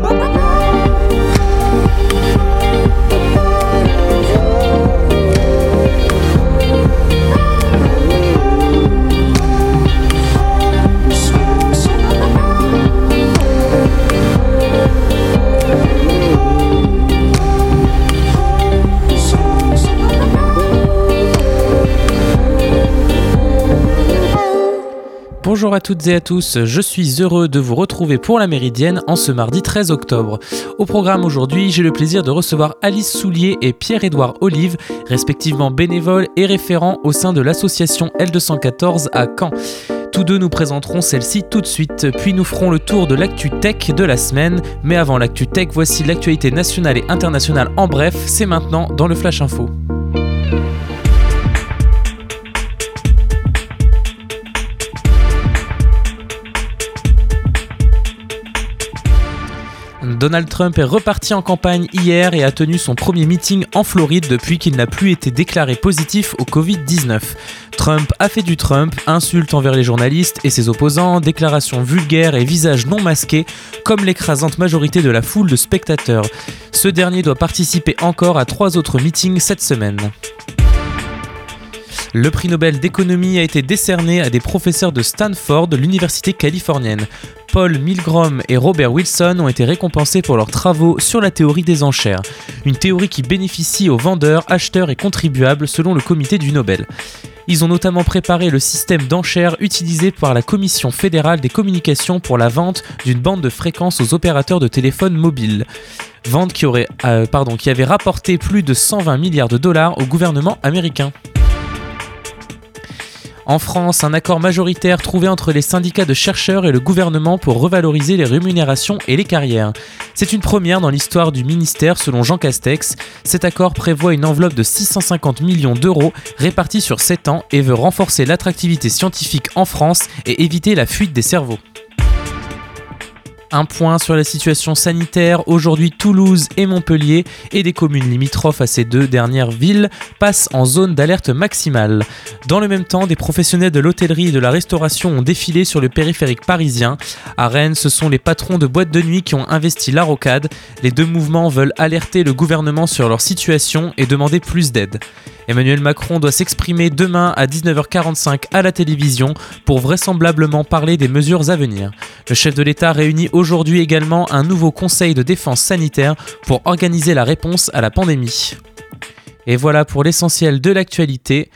Oh. Bonjour à toutes et à tous, je suis heureux de vous retrouver pour la Méridienne en ce mardi 13 octobre. Au programme aujourd'hui, j'ai le plaisir de recevoir Alice Soulier et Pierre-Édouard Olive, respectivement bénévoles et référents au sein de l'association L214 à Caen. Tous deux nous présenteront celle-ci tout de suite, puis nous ferons le tour de l'actu tech de la semaine. Mais avant l'actu tech, voici l'actualité nationale et internationale en bref, c'est maintenant dans le Flash Info. Donald Trump est reparti en campagne hier et a tenu son premier meeting en Floride depuis qu'il n'a plus été déclaré positif au Covid-19. Trump a fait du Trump, insultes envers les journalistes et ses opposants, déclarations vulgaires et visages non masqués, comme l'écrasante majorité de la foule de spectateurs. Ce dernier doit participer encore à trois autres meetings cette semaine. Le prix Nobel d'économie a été décerné à des professeurs de Stanford, l'université californienne. Paul Milgrom et Robert Wilson ont été récompensés pour leurs travaux sur la théorie des enchères, une théorie qui bénéficie aux vendeurs, acheteurs et contribuables selon le comité du Nobel. Ils ont notamment préparé le système d'enchères utilisé par la Commission fédérale des communications pour la vente d'une bande de fréquences aux opérateurs de téléphone mobile. Vente qui, aurait, euh, qui avait rapporté plus de 120 milliards de dollars au gouvernement américain. En France, un accord majoritaire trouvé entre les syndicats de chercheurs et le gouvernement pour revaloriser les rémunérations et les carrières. C'est une première dans l'histoire du ministère selon Jean Castex. Cet accord prévoit une enveloppe de 650 millions d'euros répartis sur 7 ans et veut renforcer l'attractivité scientifique en France et éviter la fuite des cerveaux. Un point sur la situation sanitaire. Aujourd'hui, Toulouse et Montpellier et des communes limitrophes à ces deux dernières villes passent en zone d'alerte maximale. Dans le même temps, des professionnels de l'hôtellerie et de la restauration ont défilé sur le périphérique parisien. À Rennes, ce sont les patrons de boîtes de nuit qui ont investi la rocade. Les deux mouvements veulent alerter le gouvernement sur leur situation et demander plus d'aide. Emmanuel Macron doit s'exprimer demain à 19h45 à la télévision pour vraisemblablement parler des mesures à venir. Le chef de l'État réunit aujourd'hui également un nouveau conseil de défense sanitaire pour organiser la réponse à la pandémie. Et voilà pour l'essentiel de l'actualité.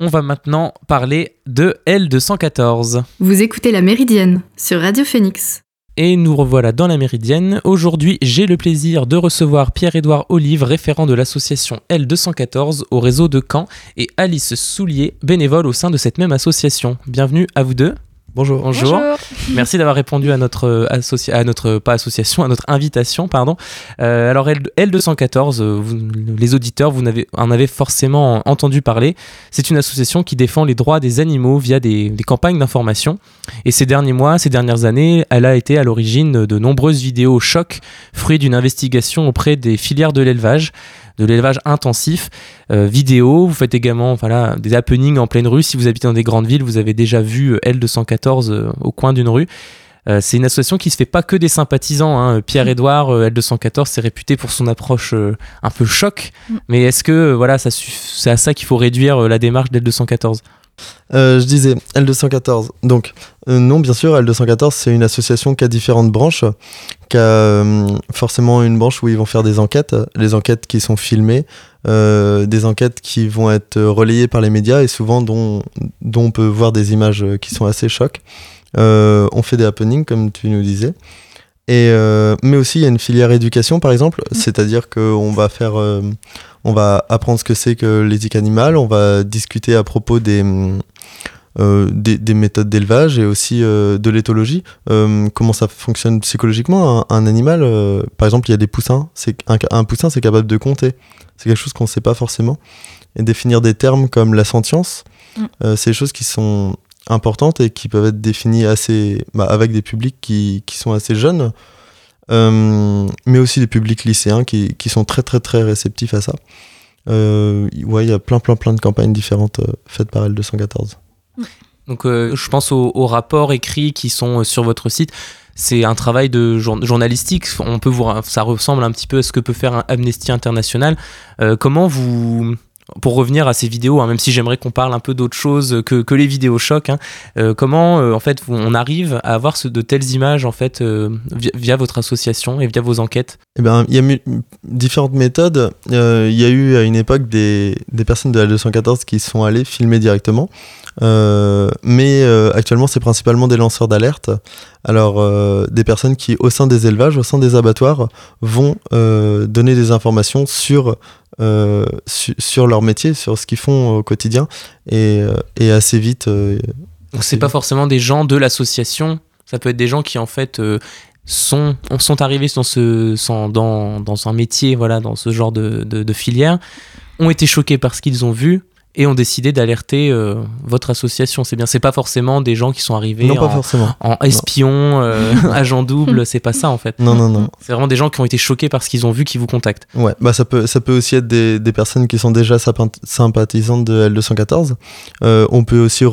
On va maintenant parler de L214. Vous écoutez La Méridienne sur Radio Phoenix et nous revoilà dans la Méridienne. Aujourd'hui, j'ai le plaisir de recevoir Pierre-Édouard Olive, référent de l'association L214 au réseau de Caen, et Alice Soulier, bénévole au sein de cette même association. Bienvenue à vous deux. Bonjour. Bonjour. Merci d'avoir répondu à notre, à notre pas association, à notre invitation, pardon. Euh, alors L, 214 euh, les auditeurs, vous en avez forcément entendu parler. C'est une association qui défend les droits des animaux via des, des campagnes d'information. Et ces derniers mois, ces dernières années, elle a été à l'origine de nombreuses vidéos chocs, fruits d'une investigation auprès des filières de l'élevage de l'élevage intensif, euh, vidéo. Vous faites également voilà, des happenings en pleine rue. Si vous habitez dans des grandes villes, vous avez déjà vu euh, L214 euh, au coin d'une rue. c'est une association qui se fait pas que des sympathisants. Hein. Pierre-Édouard, L214, c'est réputé pour son approche un peu choc. Mm. Mais est-ce que voilà, c'est à ça qu'il faut réduire la démarche d'L214 je disais L214. Donc, non, bien sûr, L214, c'est une association qui a différentes branches qui a euh, forcément une branche où ils vont faire des enquêtes, les enquêtes qui sont filmées, euh, des enquêtes qui vont être relayées par les médias et souvent dont, dont on peut voir des images qui sont assez chocs. Euh, on fait des happenings, comme tu nous disais. Et, mais aussi, il y a une filière éducation, par exemple, mmh. c'est-à-dire qu'on va faire, on va apprendre ce que c'est que l'éthique animale, on va discuter à propos des, euh, des, méthodes d'élevage et aussi euh, de l'éthologie. Euh, comment ça fonctionne psychologiquement un, animal Par exemple, il y a des poussins. C'est un, poussin, c'est capable de compter. C'est quelque chose qu'on ne sait pas forcément. Et définir des termes comme la sentience, mm. c'est des choses qui sont importantes et qui peuvent être définies assez, bah, avec des publics qui, qui, sont assez jeunes, mais aussi des publics lycéens qui, qui, sont très très très réceptifs à ça. ouais, il y a plein plein plein de campagnes différentes faites par L214. Donc euh, je pense aux, rapports écrits qui sont euh, sur votre site. c'est un travail de journalistique. On peut voir, ça ressemble un petit peu à ce que peut faire Amnesty International. comment vous pour revenir à ces vidéos, hein, même si j'aimerais qu'on parle un peu d'autre chose que, que les vidéos chocs, hein, euh, comment euh, en fait on arrive à avoir de telles images en fait euh, via, votre association et via vos enquêtes? Eh bien, il y a différentes méthodes. Il y a eu à une époque des, des personnes de la 214 qui sont allées filmer directement. mais actuellement, c'est principalement des lanceurs d'alerte. Alors, des personnes qui, au sein des élevages, au sein des abattoirs, vont donner des informations sur euh, sur leur métier, sur ce qu'ils font au quotidien, et, euh, assez vite. Euh, Donc c'est pas forcément des gens de l'association, ça peut être des gens qui en fait sont, sont arrivés dans, ce, dans, dans un métier, voilà, dans ce genre de, de filière, ont été choqués par ce qu'ils ont vu, et ont décidé d'alerter euh, votre association. C'est bien, c'est pas forcément des gens qui sont arrivés en, espion, euh, agent double, c'est pas ça en fait. Non, non, non. C'est vraiment des gens qui ont été choqués par ce qu'ils ont vu qui vous contactent. Ouais, bah ça peut, ça peut aussi être des, des personnes qui sont déjà sympathisantes de L214. Euh, on peut aussi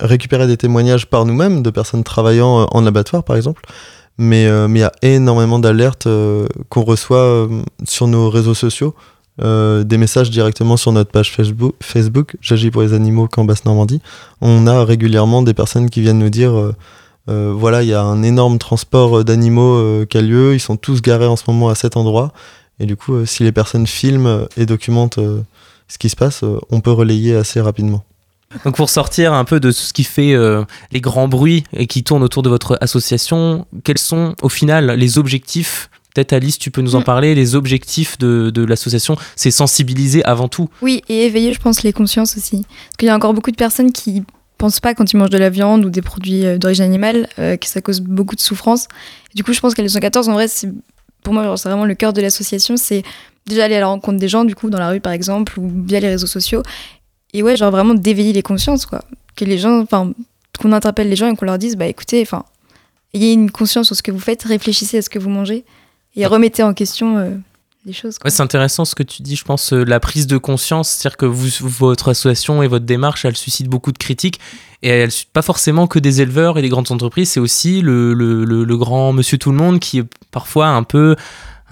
récupérer des témoignages par nous-mêmes de personnes travaillant en abattoir par exemple. Mais il y a énormément d'alertes qu'on reçoit sur nos réseaux sociaux. Euh, des messages directement sur notre page Facebook, Facebook J'agis pour les animaux Camp Basse-Normandie. On a régulièrement des personnes qui viennent nous dire euh, euh, voilà, il y a un énorme transport d'animaux qui a lieu, ils sont tous garés en ce moment à cet endroit. Et du coup, si les personnes filment et documentent ce qui se passe, on peut relayer assez rapidement. Donc pour sortir un peu de ce qui fait les grands bruits et qui tournent autour de votre association, quels sont au final les objectifs Peut-être Alice, tu peux nous en mm. parler. Les objectifs de, de l'association, c'est sensibiliser avant tout. Oui, et éveiller, je pense, les consciences aussi. Parce qu'il y a encore beaucoup de personnes qui pensent pas quand ils mangent de la viande ou des produits euh, d'origine animale euh, que ça cause beaucoup de souffrance. du coup, je pense qu'à 114, en vrai, c'est pour moi, c'est vraiment le cœur de l'association. C'est déjà aller à la rencontre des gens, du coup, dans la rue par exemple, ou via les réseaux sociaux. Et ouais, genre vraiment d'éveiller les consciences, quoi. Que les gens, enfin, qu'on interpelle les gens et qu'on leur dise, bah écoutez, enfin, ayez une conscience sur ce que vous faites, réfléchissez à ce que vous mangez et remettez en question euh, les choses. Ouais, c'est intéressant ce que tu dis, je pense, euh, la prise de conscience, c'est-à-dire que vous, votre association et votre démarche, elle suscite beaucoup de critiques, et elle suscite pas forcément que des éleveurs et des grandes entreprises, c'est aussi le, le, le, grand monsieur tout le monde qui est parfois un peu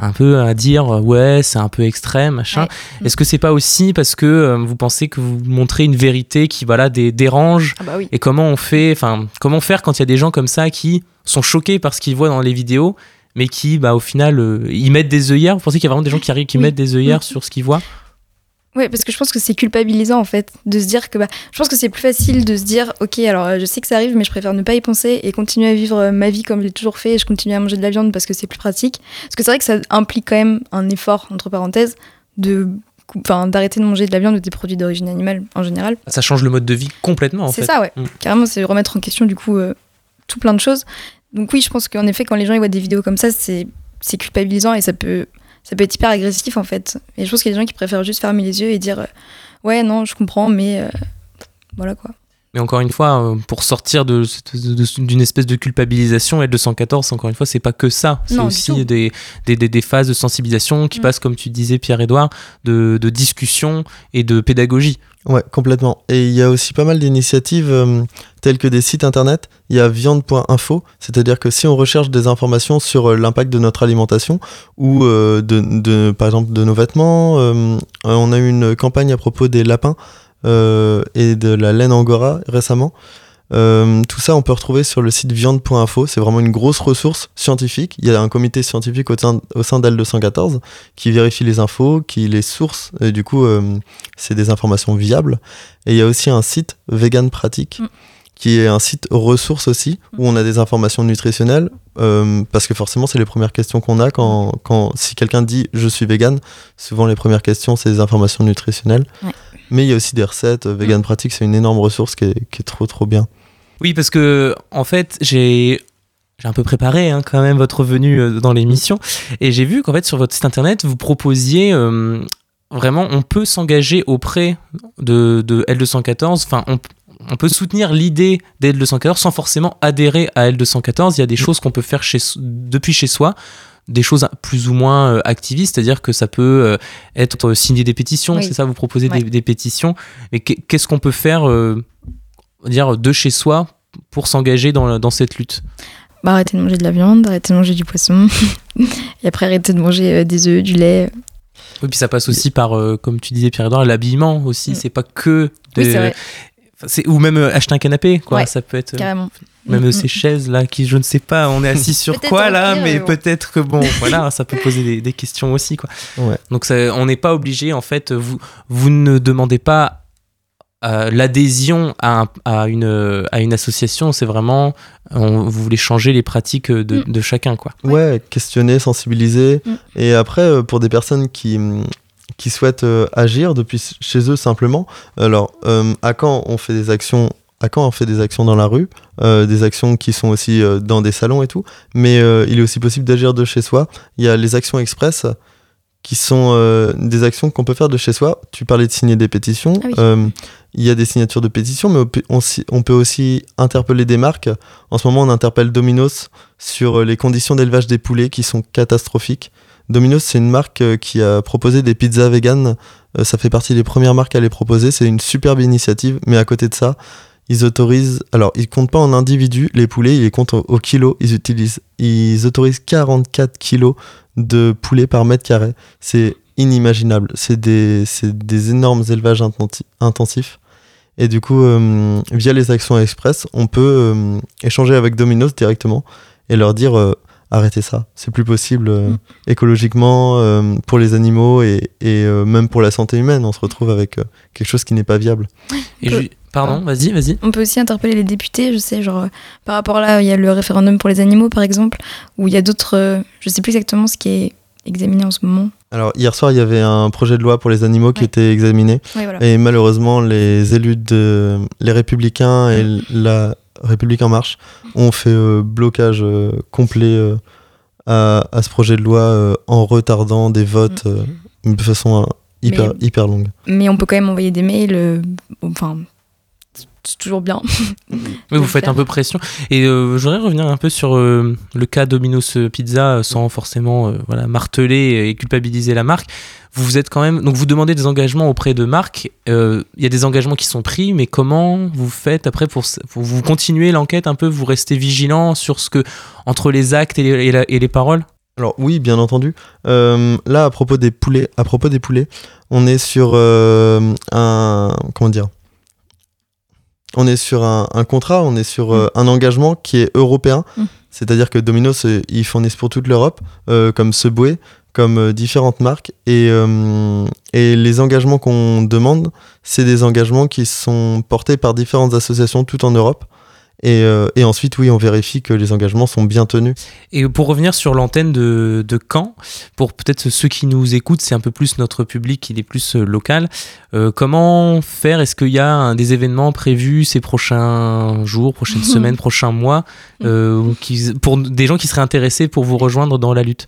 un peu à dire ouais c'est un peu extrême machin est-ce que c'est pas aussi parce que euh, vous pensez que vous montrez une vérité qui voilà des dérange ah bah oui. et comment on fait enfin comment faire quand il y a des gens comme ça qui sont choqués par ce qu'ils voient dans les vidéos mais qui, bah, au final, euh, ils mettent des œillères. Vous pensez qu'il y a vraiment des gens qui arrivent, qui mettent des œillères sur ce qu'ils voient? Oui, parce que je pense que c'est culpabilisant en fait de se dire que bah, je pense que c'est plus facile de se dire ok alors euh, je sais que ça arrive mais je préfère ne pas y penser et continuer à vivre euh, ma vie comme j'ai toujours fait et je continue à manger de la viande parce que c'est plus pratique. Parce que c'est vrai que ça implique quand même un effort entre parenthèses de enfin d'arrêter de manger de la viande ou des produits d'origine animale en général. Ça change le mode de vie complètement en fait. c'est ça ouais. Mm. carrément c'est remettre en question du coup tout plein de choses donc oui, je pense qu'en effet, quand les gens ils voient des vidéos comme ça, c'est culpabilisant et ça peut, ça peut être hyper agressif en fait. Et je pense qu'il y a des gens qui préfèrent juste fermer les yeux et dire euh, ouais non, je comprends, mais euh, voilà quoi. Mais encore une fois, euh, pour sortir d'une de, espèce de culpabilisation, L214, encore une fois, c'est pas que ça. C'est aussi des, des, des, phases de sensibilisation qui mm. passent, comme tu disais, Pierre-Édouard, de, de discussion et de pédagogie. Ouais, complètement. Et il y a aussi pas mal d'initiatives euh, telles que des sites internet. Il y a viande.info, c'est-à-dire que si on recherche des informations sur euh, l'impact de notre alimentation ou de, de, par exemple de nos vêtements, on a eu une campagne à propos des lapins euh, et de la laine angora récemment. Euh, tout ça, on peut retrouver sur le site viande.info. C'est vraiment une grosse ressource scientifique. Il y a un comité scientifique au sein, au sein d'L214 qui vérifie les infos, qui les source. Et du coup, euh, c'est des informations viables. Et il y a aussi un site vegan pratique. Mm. Qui est un site ressource aussi, où on a des informations nutritionnelles, parce que forcément c'est les premières questions qu'on a quand, quand si quelqu'un dit je suis vegan, souvent les premières questions c'est des informations nutritionnelles. Ouais. Mais il y a aussi des recettes. Euh, vegan Pratique, c'est une énorme ressource qui est, trop trop bien. Oui, parce que en fait, j'ai j'ai un peu préparé hein, quand même votre venue euh, dans l'émission et j'ai vu qu'en fait sur votre site internet vous proposiez euh, vraiment on peut s'engager auprès de, de L214 enfin on, on, peut soutenir l'idée d'L214 sans forcément adhérer à L214 il y a des mm. choses qu'on peut faire chez, depuis chez soi des choses plus ou moins euh, activistes, c'est-à-dire que ça peut euh, être signer des pétitions, c'est ça, vous proposez des, pétitions. Mais qu'est-ce qu'on peut faire, euh, dire, de chez soi pour s'engager dans, dans cette lutte? Bah, arrêter de manger de la viande, arrêter de manger du poisson, et après arrêter de manger euh, des œufs, du lait. Oui, puis ça passe aussi par, euh, comme tu disais Pierre-Edouard, l'habillement aussi. Mm. C'est pas que. Oui, ou même euh, acheter un canapé, quoi. Ouais, ça peut être. euh, Carrément. Même Mm, ces mm. chaises là, qui je ne sais pas, on est assis sur quoi là, pire, mais peut-être que bon, voilà, ça peut poser des, des questions aussi, quoi. Ouais. Donc ça, on n'est pas obligé, en fait, vous, vous ne demandez pas euh, l'adhésion à, un- à, une, à une association, c'est vraiment, on- vous voulez changer les pratiques de, Mm. de chacun, quoi. Ouais, questionner, sensibiliser. Et après, euh, pour des personnes qui, qui souhaitent euh, agir depuis chez eux simplement, alors euh, à quand on fait des actions à quand on fait des actions dans la rue, euh, des actions qui sont aussi dans des salons et tout, mais il est aussi possible d'agir de chez soi. Il y a les actions express qui sont des actions qu'on peut faire de chez soi. Tu parlais de signer des pétitions. Ah oui. Il y a des signatures de pétitions, mais on peut, on si- on peut aussi interpeller des marques. En ce moment, on interpelle Domino's sur les conditions d'élevage des poulets qui sont catastrophiques. Domino's, c'est une marque euh, qui a proposé des pizzas véganes. Euh, ça fait partie des premières marques à les proposer. C'est une superbe initiative, mais à côté de ça, ils autorisent. Alors, ils comptent pas en individus les poulets, ils les comptent au, kilo. Ils utilisent, ils autorisent 44 kilos de poulets par mètre carré. C'est inimaginable. C'est des, des énormes élevages intensifs. Et du coup, euh, via les actions express, on peut échanger avec Domino's directement et leur dire arrêtez ça, c'est plus possible euh, Mm. écologiquement euh, pour les animaux et, et, euh, même pour la santé humaine. On se retrouve avec euh, quelque chose qui n'est pas viable. Et Pardon, vas-y, vas-y. On peut aussi interpeller les députés, je sais, genre par rapport à là, il y a le référendum pour les animaux par exemple, où il y a d'autres, je sais plus exactement ce qui est examiné en ce moment. Alors hier soir, il y avait un projet de loi pour les animaux qui Ouais. était examiné voilà. et malheureusement, les élus de les Républicains et la République en marche ont fait euh, blocage euh, complet euh, à, à ce projet de loi en retardant des votes de façon hyper, Mais- hyper longue. Mais on peut quand même envoyer des mails, enfin, c'est toujours bien. Oui, vous faites un peu pression. Et euh, je voudrais revenir un peu sur euh, le cas Domino's Pizza euh, sans forcément euh, voilà, marteler et culpabiliser la marque. Vous vous êtes quand même. Donc vous demandez des engagements auprès de marques. Euh, Il y a des engagements qui sont pris, mais comment vous faites après pour, pour vous continuer l'enquête un peu Vous restez vigilant sur ce que. entre les actes et les, et la- et les paroles? Alors oui, bien entendu. Euh, là, à propos des poulets, à propos des poulets, on est sur euh, un comment dire On est sur un, un contrat, on est sur euh, un engagement qui est européen. Mm. C'est-à-dire que Domino's, euh, ils fournissent pour toute l'Europe, euh, comme Subway, comme différentes marques. Et, euh, et les engagements qu'on demande, c'est des engagements qui sont portés par différentes associations tout en Europe. Et, euh, et ensuite, oui, on vérifie que les engagements sont bien tenus. Et pour revenir sur l'antenne de, de Caen, pour peut-être ceux qui nous écoutent, c'est un peu plus notre public, il est plus euh, local. Euh, comment faire? Est-ce qu'il y a un- des événements prévus ces prochains jours, prochaines semaines, prochains mois, euh, qui- pour des gens qui seraient intéressés pour vous rejoindre dans la lutte?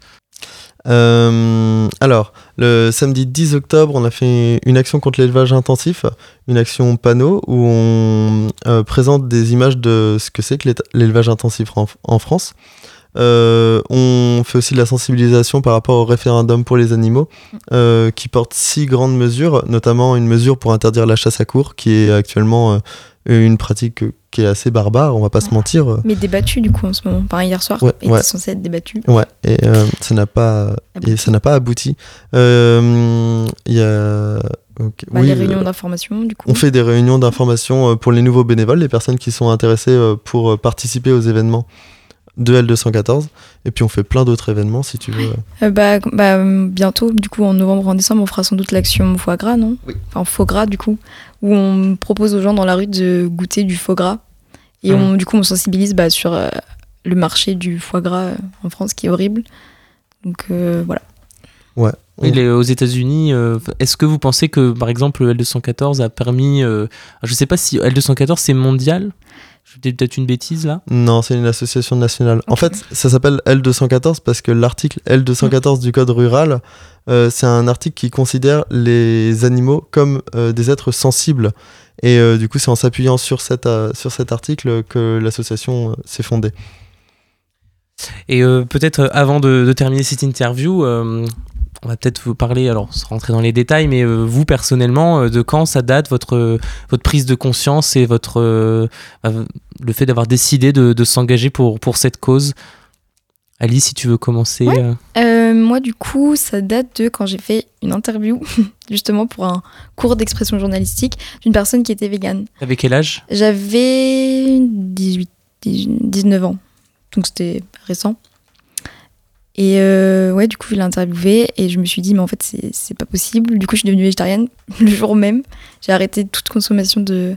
Euh, alors, le samedi 10 octobre, on a fait une action contre l'élevage intensif, une action panneau où on euh, présente des images de ce que c'est que l'élevage intensif en, France. Euh, on fait aussi de la sensibilisation par rapport au référendum pour les animaux, qui porte six grandes mesures, notamment une mesure pour interdire la chasse à court, qui est actuellement une pratique qui est assez barbare, on va pas se mentir. Mais débattu du coup en ce moment. Enfin, hier soir, Ouais, était censé être débattu. Ouais, et euh, ça n'a pas, et Abouti. ça n'a pas abouti. Euh, Il y a, Bah, oui, les euh, réunions d'information du coup. on fait des réunions d'information euh, pour les nouveaux bénévoles, les personnes qui sont intéressées euh, pour euh, participer aux événements de L214. Et puis on fait plein d'autres événements si tu veux. Euh, bah, bah, bientôt, du coup, en novembre ou en décembre, on fera sans doute l'action foie gras, non? Oui. Enfin, faux gras, du coup, où on propose aux gens dans la rue de goûter du faux gras. Et on, du coup, on sensibilise bah, sur euh, le marché du foie gras euh, en France qui est horrible. Donc euh, voilà. Et les- aux États-Unis, euh, est-ce que vous pensez que, par exemple, le L214 a permis. euh, je sais pas si L214 c'est mondial? Je dis peut-être une bêtise là. Non, c'est une association nationale. En fait, ça s'appelle L214 parce que l'article L214 du Code rural, euh, c'est un article qui considère les animaux comme euh, des êtres sensibles. Et euh, du coup, c'est en s'appuyant sur, cet, sur cet article que l'association s'est fondée. Et peut-être avant de, de terminer cette interview, on va peut-être vous parler, alors sans rentrer dans les détails, mais euh, vous personnellement, euh, de quand ça date votre, votre prise de conscience et votre, euh, le fait d'avoir décidé de, de s'engager pour, pour cette cause? Alice, si tu veux commencer. Ouais. moi, du coup, ça date de quand j'ai fait une interview, justement pour un cours d'expression journalistique d'une personne qui était végane. avec quel âge? J'avais 18, 18, 19 ans, donc c'était récent. Et euh, ouais, du coup, je l'ai interviewée et je me suis dit, mais en fait, c'est pas possible. Du coup, je suis devenue végétarienne le jour même. J'ai arrêté toute consommation de,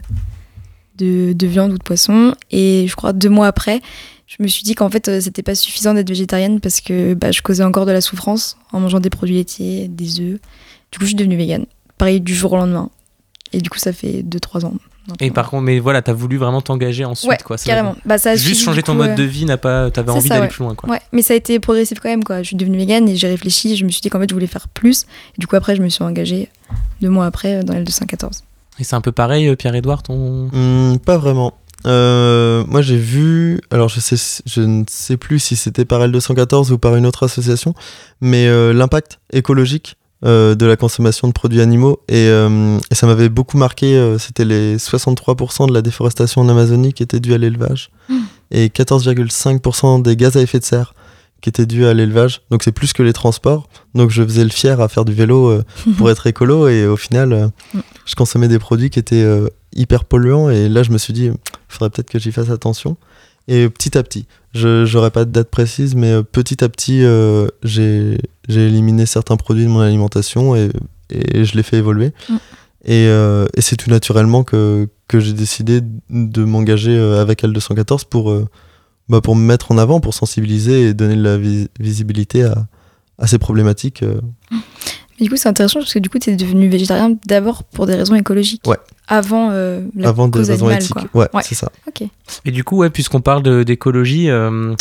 de, de viande ou de poisson. Et je crois deux mois après, je me suis dit qu'en fait, euh, c'était pas suffisant d'être végétarienne parce que bah, je causais encore de la souffrance en mangeant des produits laitiers, des œufs. Du coup, je suis devenue végane. Pareil, du jour au lendemain. Et du coup, ça fait 2-3 ans. Et par contre, mais voilà, t'as voulu vraiment t'engager ensuite, ouais, quoi. carrément. Bah, ça a Juste changer ton coup, mode euh, de vie, n'a pas, t'avais envie d'aller ouais. plus loin, quoi. Ouais, mais ça a été progressif quand même, quoi. Je suis devenue végane et j'ai réfléchi. Je me suis dit qu'en fait, je voulais faire plus. Et du coup, après, je me suis engagée deux mois après euh, dans L214. Et c'est un peu pareil, euh, Pierre-Édouard, ton. Hmm, pas vraiment. Euh, moi j'ai vu, alors je, sais, je ne sais plus si c'était par L214 ou par une autre association, mais euh, l'impact écologique euh, de la consommation de produits animaux. Et, euh, et ça m'avait beaucoup marqué, euh, c'était les 63% de la déforestation en Amazonie qui était due à l'élevage et 14,5% des gaz à effet de serre qui étaient dus à l'élevage, donc c'est plus que les transports, donc je faisais le fier à faire du vélo euh, pour être écolo et au final euh, Mm. je consommais des produits qui étaient euh, hyper polluants et là je me suis dit il faudrait peut-être que j'y fasse attention. Et petit à petit je j'aurais pas de date précise mais euh, petit à petit euh, j'ai j'ai éliminé certains produits de mon alimentation et, et je l'ai fait évoluer Mm. et, euh, et c'est tout naturellement que, que j'ai décidé de m'engager euh, avec L214 pour, euh, bah, pour me mettre en avant, pour sensibiliser et donner de la vis- visibilité à, à ces problématiques. euh. Mais du coup, c'est intéressant parce que du coup, tu es devenu végétarien d'abord pour des raisons écologiques. Ouais. Avant euh, la avant des cause raisons animale, éthiques. quoi. Ouais, Ouais. c'est ça. Ok. Et du coup, ouais, puisqu'on parle d'écologie, euh,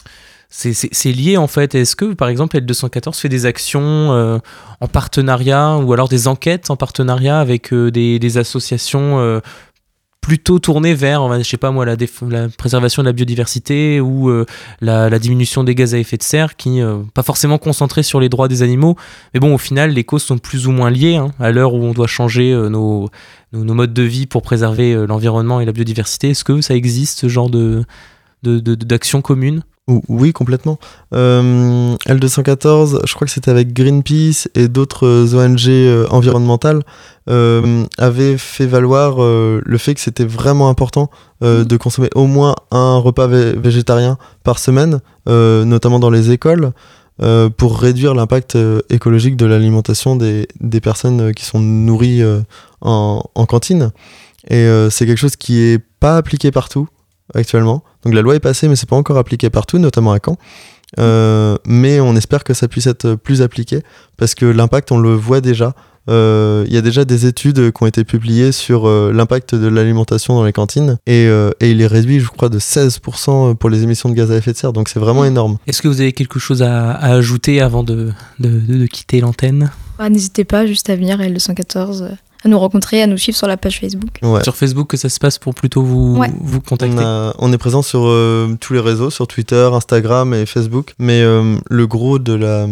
c'est- lié en fait. Est-ce que, par exemple, L214 fait des actions euh, en partenariat ou alors des enquêtes en partenariat avec euh, des, associations euh, plutôt tournées vers, je la, préservation de la biodiversité ou la, diminution des gaz à effet de serre, qui pas forcément concentrées sur les droits des animaux, mais bon, au final, les causes sont plus ou moins liées hein, à l'heure où on doit changer nos, modes de vie pour préserver l'environnement et la biodiversité. Est-ce que ça existe ce genre de d'action commune? Oui, complètement. Euh, L214, je crois que c'était avec Greenpeace et d'autres euh, ONG euh, environnementales, euh, avaient fait valoir euh, le fait que c'était vraiment important euh, de consommer au moins un repas vé- végétarien par semaine, euh, notamment dans les écoles, euh, pour réduire l'impact écologique de l'alimentation des, des personnes qui sont nourries en, en cantine. Et c'est quelque chose qui est pas appliqué partout actuellement. Donc la loi est passée, mais c'est pas encore appliqué partout, notamment à Caen. Euh, mais on espère que ça puisse être plus appliqué parce que l'impact, on le voit déjà. Euh, Il y a déjà des études qui ont été publiées sur euh, l'impact de l'alimentation dans les cantines et, euh, et il est réduit, je crois, de 16% pour les émissions de gaz à effet de serre. Donc c'est vraiment énorme. Est-ce que vous avez quelque chose à, à ajouter avant de, de, de- de quitter l'antenne? Bah, N'hésitez pas juste à venir L214, euh, à nous rencontrer, à nous suivre sur la page Facebook. Ouais. Sur Facebook, que ça se passe pour plutôt vous, Ouais. vous On, contacter a- on est présent sur euh, tous les réseaux, sur Twitter, Instagram et Facebook. Mais euh, le gros de la,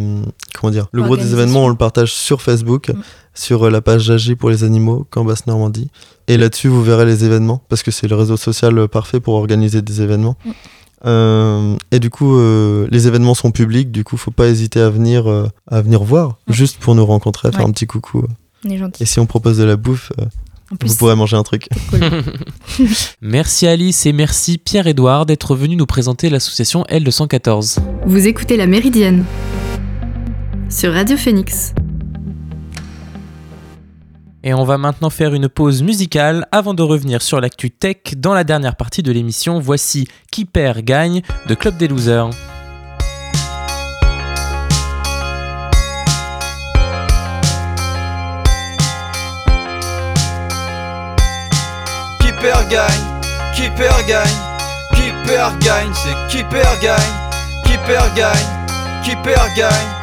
comment dire, le gros des événements, on le partage sur Facebook, Mm. sur euh, la page J'agis pour les animaux, Camp Basse Normandie. Et là-dessus, vous verrez les événements parce que c'est le réseau social parfait pour organiser des événements. Mm. Euh, et du coup, euh, les événements sont publics. Du coup, faut pas hésiter à venir, euh, à venir voir, Mm. juste pour nous rencontrer, faire Ouais. un petit coucou. On est gentils. Et si on propose de la bouffe, euh, En plus, vous pourrez manger un truc. cool. Merci Alice et merci Pierre-Édouard d'être venu nous présenter l'association L214. Vous écoutez La Méridienne sur Radio Phoenix. Et on va maintenant faire une pause musicale avant de revenir sur l'actu tech dans la dernière partie de l'émission. Voici Qui perd gagne de Club des Losers. Perd gagne, qui perd gagne, qui perd gagne, c'est qui perd gagne, qui perd gagne, qui perd gagne,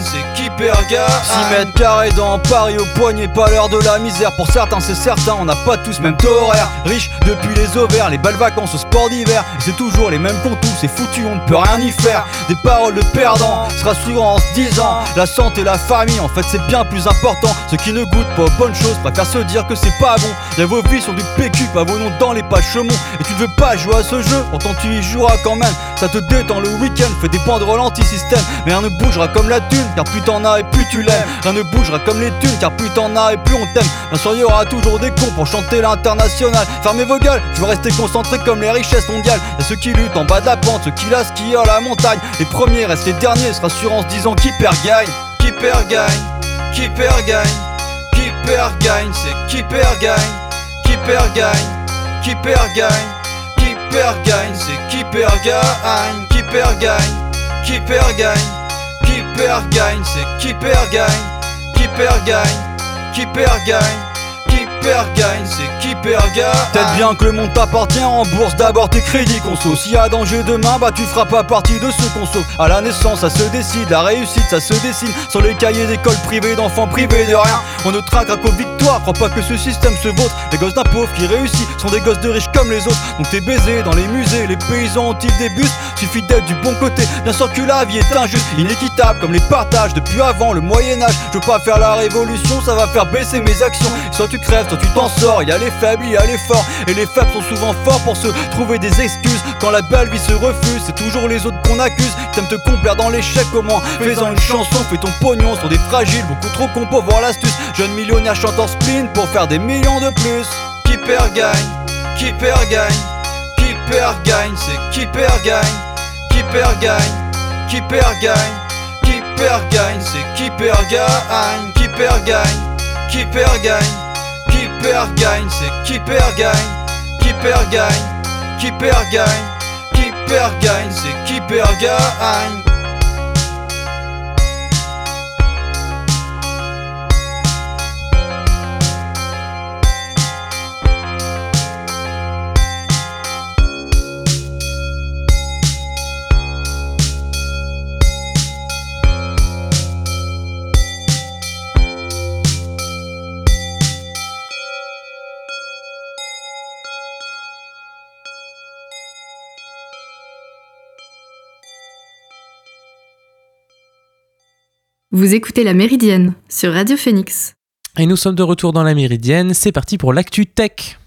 c'est qui perd gagne 6 mètres carrés dans Paris au poignet, pas l'heure de la misère. Pour certains c'est certain, on n'a pas tous même taux horaire Riche depuis les ovaires, les balles vacances au sport d'hiver. C'est toujours les mêmes contours, c'est foutu, on ne peut rien y faire. Des paroles de perdants, se rassurant en se disant La santé, la famille, en fait c'est bien plus important. Ceux qui ne goûtent pas aux bonnes choses préfèrent se dire que c'est pas bon. Les vos vies sont du PQ, pas vos noms dans les pages chemons Et tu ne veux pas jouer à ce jeu, pourtant tu y joueras quand même. Ça te détend le week-end, fais des banderoles anti-système Mais rien ne bougera comme la thune, car plus t'en as et plus tu l'aimes Rien ne bougera comme les thunes, car plus t'en as et plus on t'aime Bien sûr y aura toujours des cons pour chanter l'international Fermez vos gueules, je veux rester concentré comme les richesses mondiales Y'a ceux qui luttent en bas de la pente, ceux qui la skient à la montagne Les premiers restent les derniers, se rassurent en se disant qui perd gagne Qui perd gagne, qui perd gagne Qui perd gagne, c'est qui perd gagne Qui perd gagne, qui perd gagne Qui perd gagne, c'est qui perd gagne Qui perd gagne, qui perd gagne perd gagne, c'est qui perd gagne. Qui perd gagne, qui perd gagne gagne, c'est qui perd gagne. Peut-être bien que le monde t'appartient. En bourse, d'abord tes crédits conso. S'il y a danger demain, bah tu feras pas partie de ceux qu'on sauve À la naissance, ça se décide, la réussite, ça se dessine. Sur les cahiers d'école privées d'enfants privés de rien. On ne traquera qu'aux victoires, crois pas que ce système se vautre Les gosses d'un pauvre qui réussit sont des gosses de riches comme les autres. Donc t'es baisé dans les musées, les paysans ont-ils des bus Suffit d'être du bon côté, bien sûr que la vie est injuste. Inéquitable comme les partages depuis avant le Moyen-Âge Je veux pas faire la révolution, ça va faire baisser mes actions. Soit tu crèves, soit tu t'en sors, y a les faibles, y a les forts. Et les faibles sont souvent forts pour se trouver des excuses. Quand la belle vie se refuse, c'est toujours les autres qu'on accuse. T'aimes te complaire dans l'échec au moins. Fais-en une chanson, fais ton pognon sur des fragiles. Beaucoup trop con pour voir l'astuce. Jeune millionnaire chanteur spleen pour faire des millions de plus. Qui perd gagne, qui perd gagne Qui gagne, c'est qui perd gagne Qui perd gagne, qui perd gagne Qui gagne, c'est qui perd gagne Qui perd gagne, qui perd gagne qui gagne, c'est qui perd gagne, qui perd gagne, qui perd gagne, qui gagne, c'est qui perd gagne. Vous écoutez La Méridienne sur Radio Phoenix. Et nous sommes de retour dans la Méridienne, c'est parti pour l'actu tech.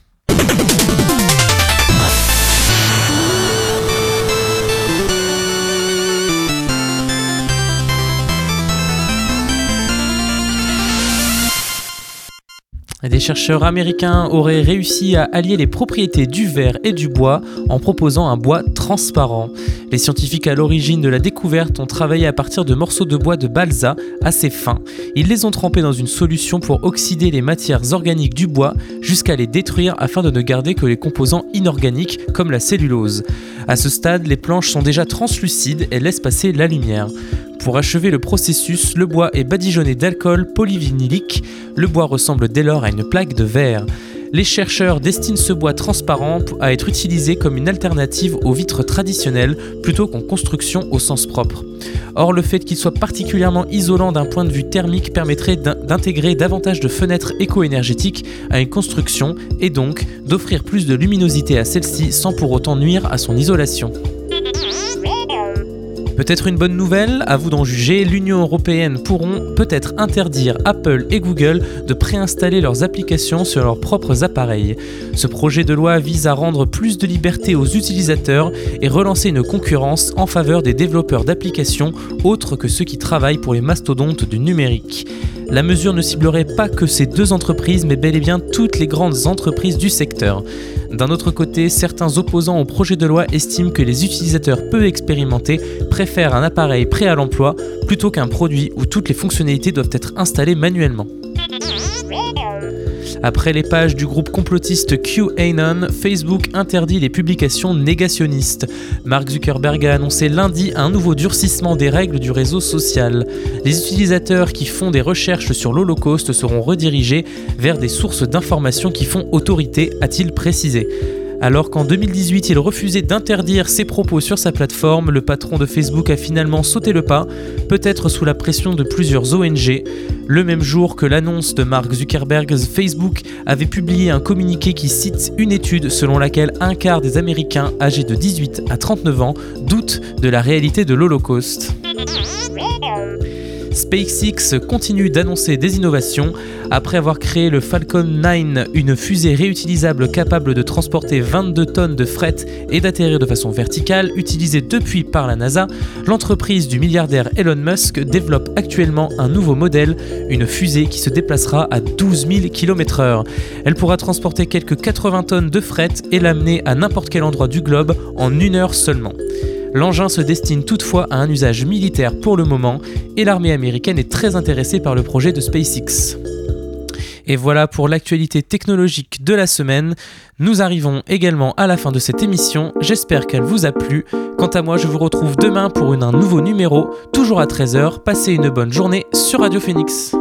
Chercheurs américains auraient réussi à allier les propriétés du verre et du bois en proposant un bois transparent. Les scientifiques à l'origine de la découverte ont travaillé à partir de morceaux de bois de balsa assez fins. Ils les ont trempés dans une solution pour oxyder les matières organiques du bois jusqu'à les détruire afin de ne garder que les composants inorganiques comme la cellulose. À ce stade, les planches sont déjà translucides et laissent passer la lumière. Pour achever le processus, le bois est badigeonné d'alcool polyvinylique. Le bois ressemble dès lors à une plaque de verre. Les chercheurs destinent ce bois transparent à être utilisé comme une alternative aux vitres traditionnelles plutôt qu'en construction au sens propre. Or, le fait qu'il soit particulièrement isolant d'un point de vue thermique permettrait d'intégrer davantage de fenêtres éco-énergétiques à une construction et donc d'offrir plus de luminosité à celle-ci sans pour autant nuire à son isolation. Peut-être une bonne nouvelle, à vous d'en juger, l'Union européenne pourront peut-être interdire Apple et Google de préinstaller leurs applications sur leurs propres appareils. Ce projet de loi vise à rendre plus de liberté aux utilisateurs et relancer une concurrence en faveur des développeurs d'applications autres que ceux qui travaillent pour les mastodontes du numérique. La mesure ne ciblerait pas que ces deux entreprises, mais bel et bien toutes les grandes entreprises du secteur. D'un autre côté, certains opposants au projet de loi estiment que les utilisateurs peu expérimentés préfèrent un appareil prêt à l'emploi plutôt qu'un produit où toutes les fonctionnalités doivent être installées manuellement. Après les pages du groupe complotiste QAnon, Facebook interdit les publications négationnistes. Mark Zuckerberg a annoncé lundi un nouveau durcissement des règles du réseau social. Les utilisateurs qui font des recherches sur l'Holocauste seront redirigés vers des sources d'informations qui font autorité, a-t-il précisé. Alors qu'en 2018 il refusait d'interdire ses propos sur sa plateforme, le patron de Facebook a finalement sauté le pas, peut-être sous la pression de plusieurs ONG. Le même jour que l'annonce de Mark Zuckerberg, Facebook avait publié un communiqué qui cite une étude selon laquelle un quart des Américains âgés de 18 à 39 ans doutent de la réalité de l'Holocauste. SpaceX continue d'annoncer des innovations. Après avoir créé le Falcon 9, une fusée réutilisable capable de transporter 22 tonnes de fret et d'atterrir de façon verticale, utilisée depuis par la NASA, l'entreprise du milliardaire Elon Musk développe actuellement un nouveau modèle, une fusée qui se déplacera à 12 000 km/h. Elle pourra transporter quelques 80 tonnes de fret et l'amener à n'importe quel endroit du globe en une heure seulement. L'engin se destine toutefois à un usage militaire pour le moment et l'armée américaine est très intéressée par le projet de SpaceX. Et voilà pour l'actualité technologique de la semaine. Nous arrivons également à la fin de cette émission. J'espère qu'elle vous a plu. Quant à moi, je vous retrouve demain pour un nouveau numéro, toujours à 13h. Passez une bonne journée sur Radio Phoenix.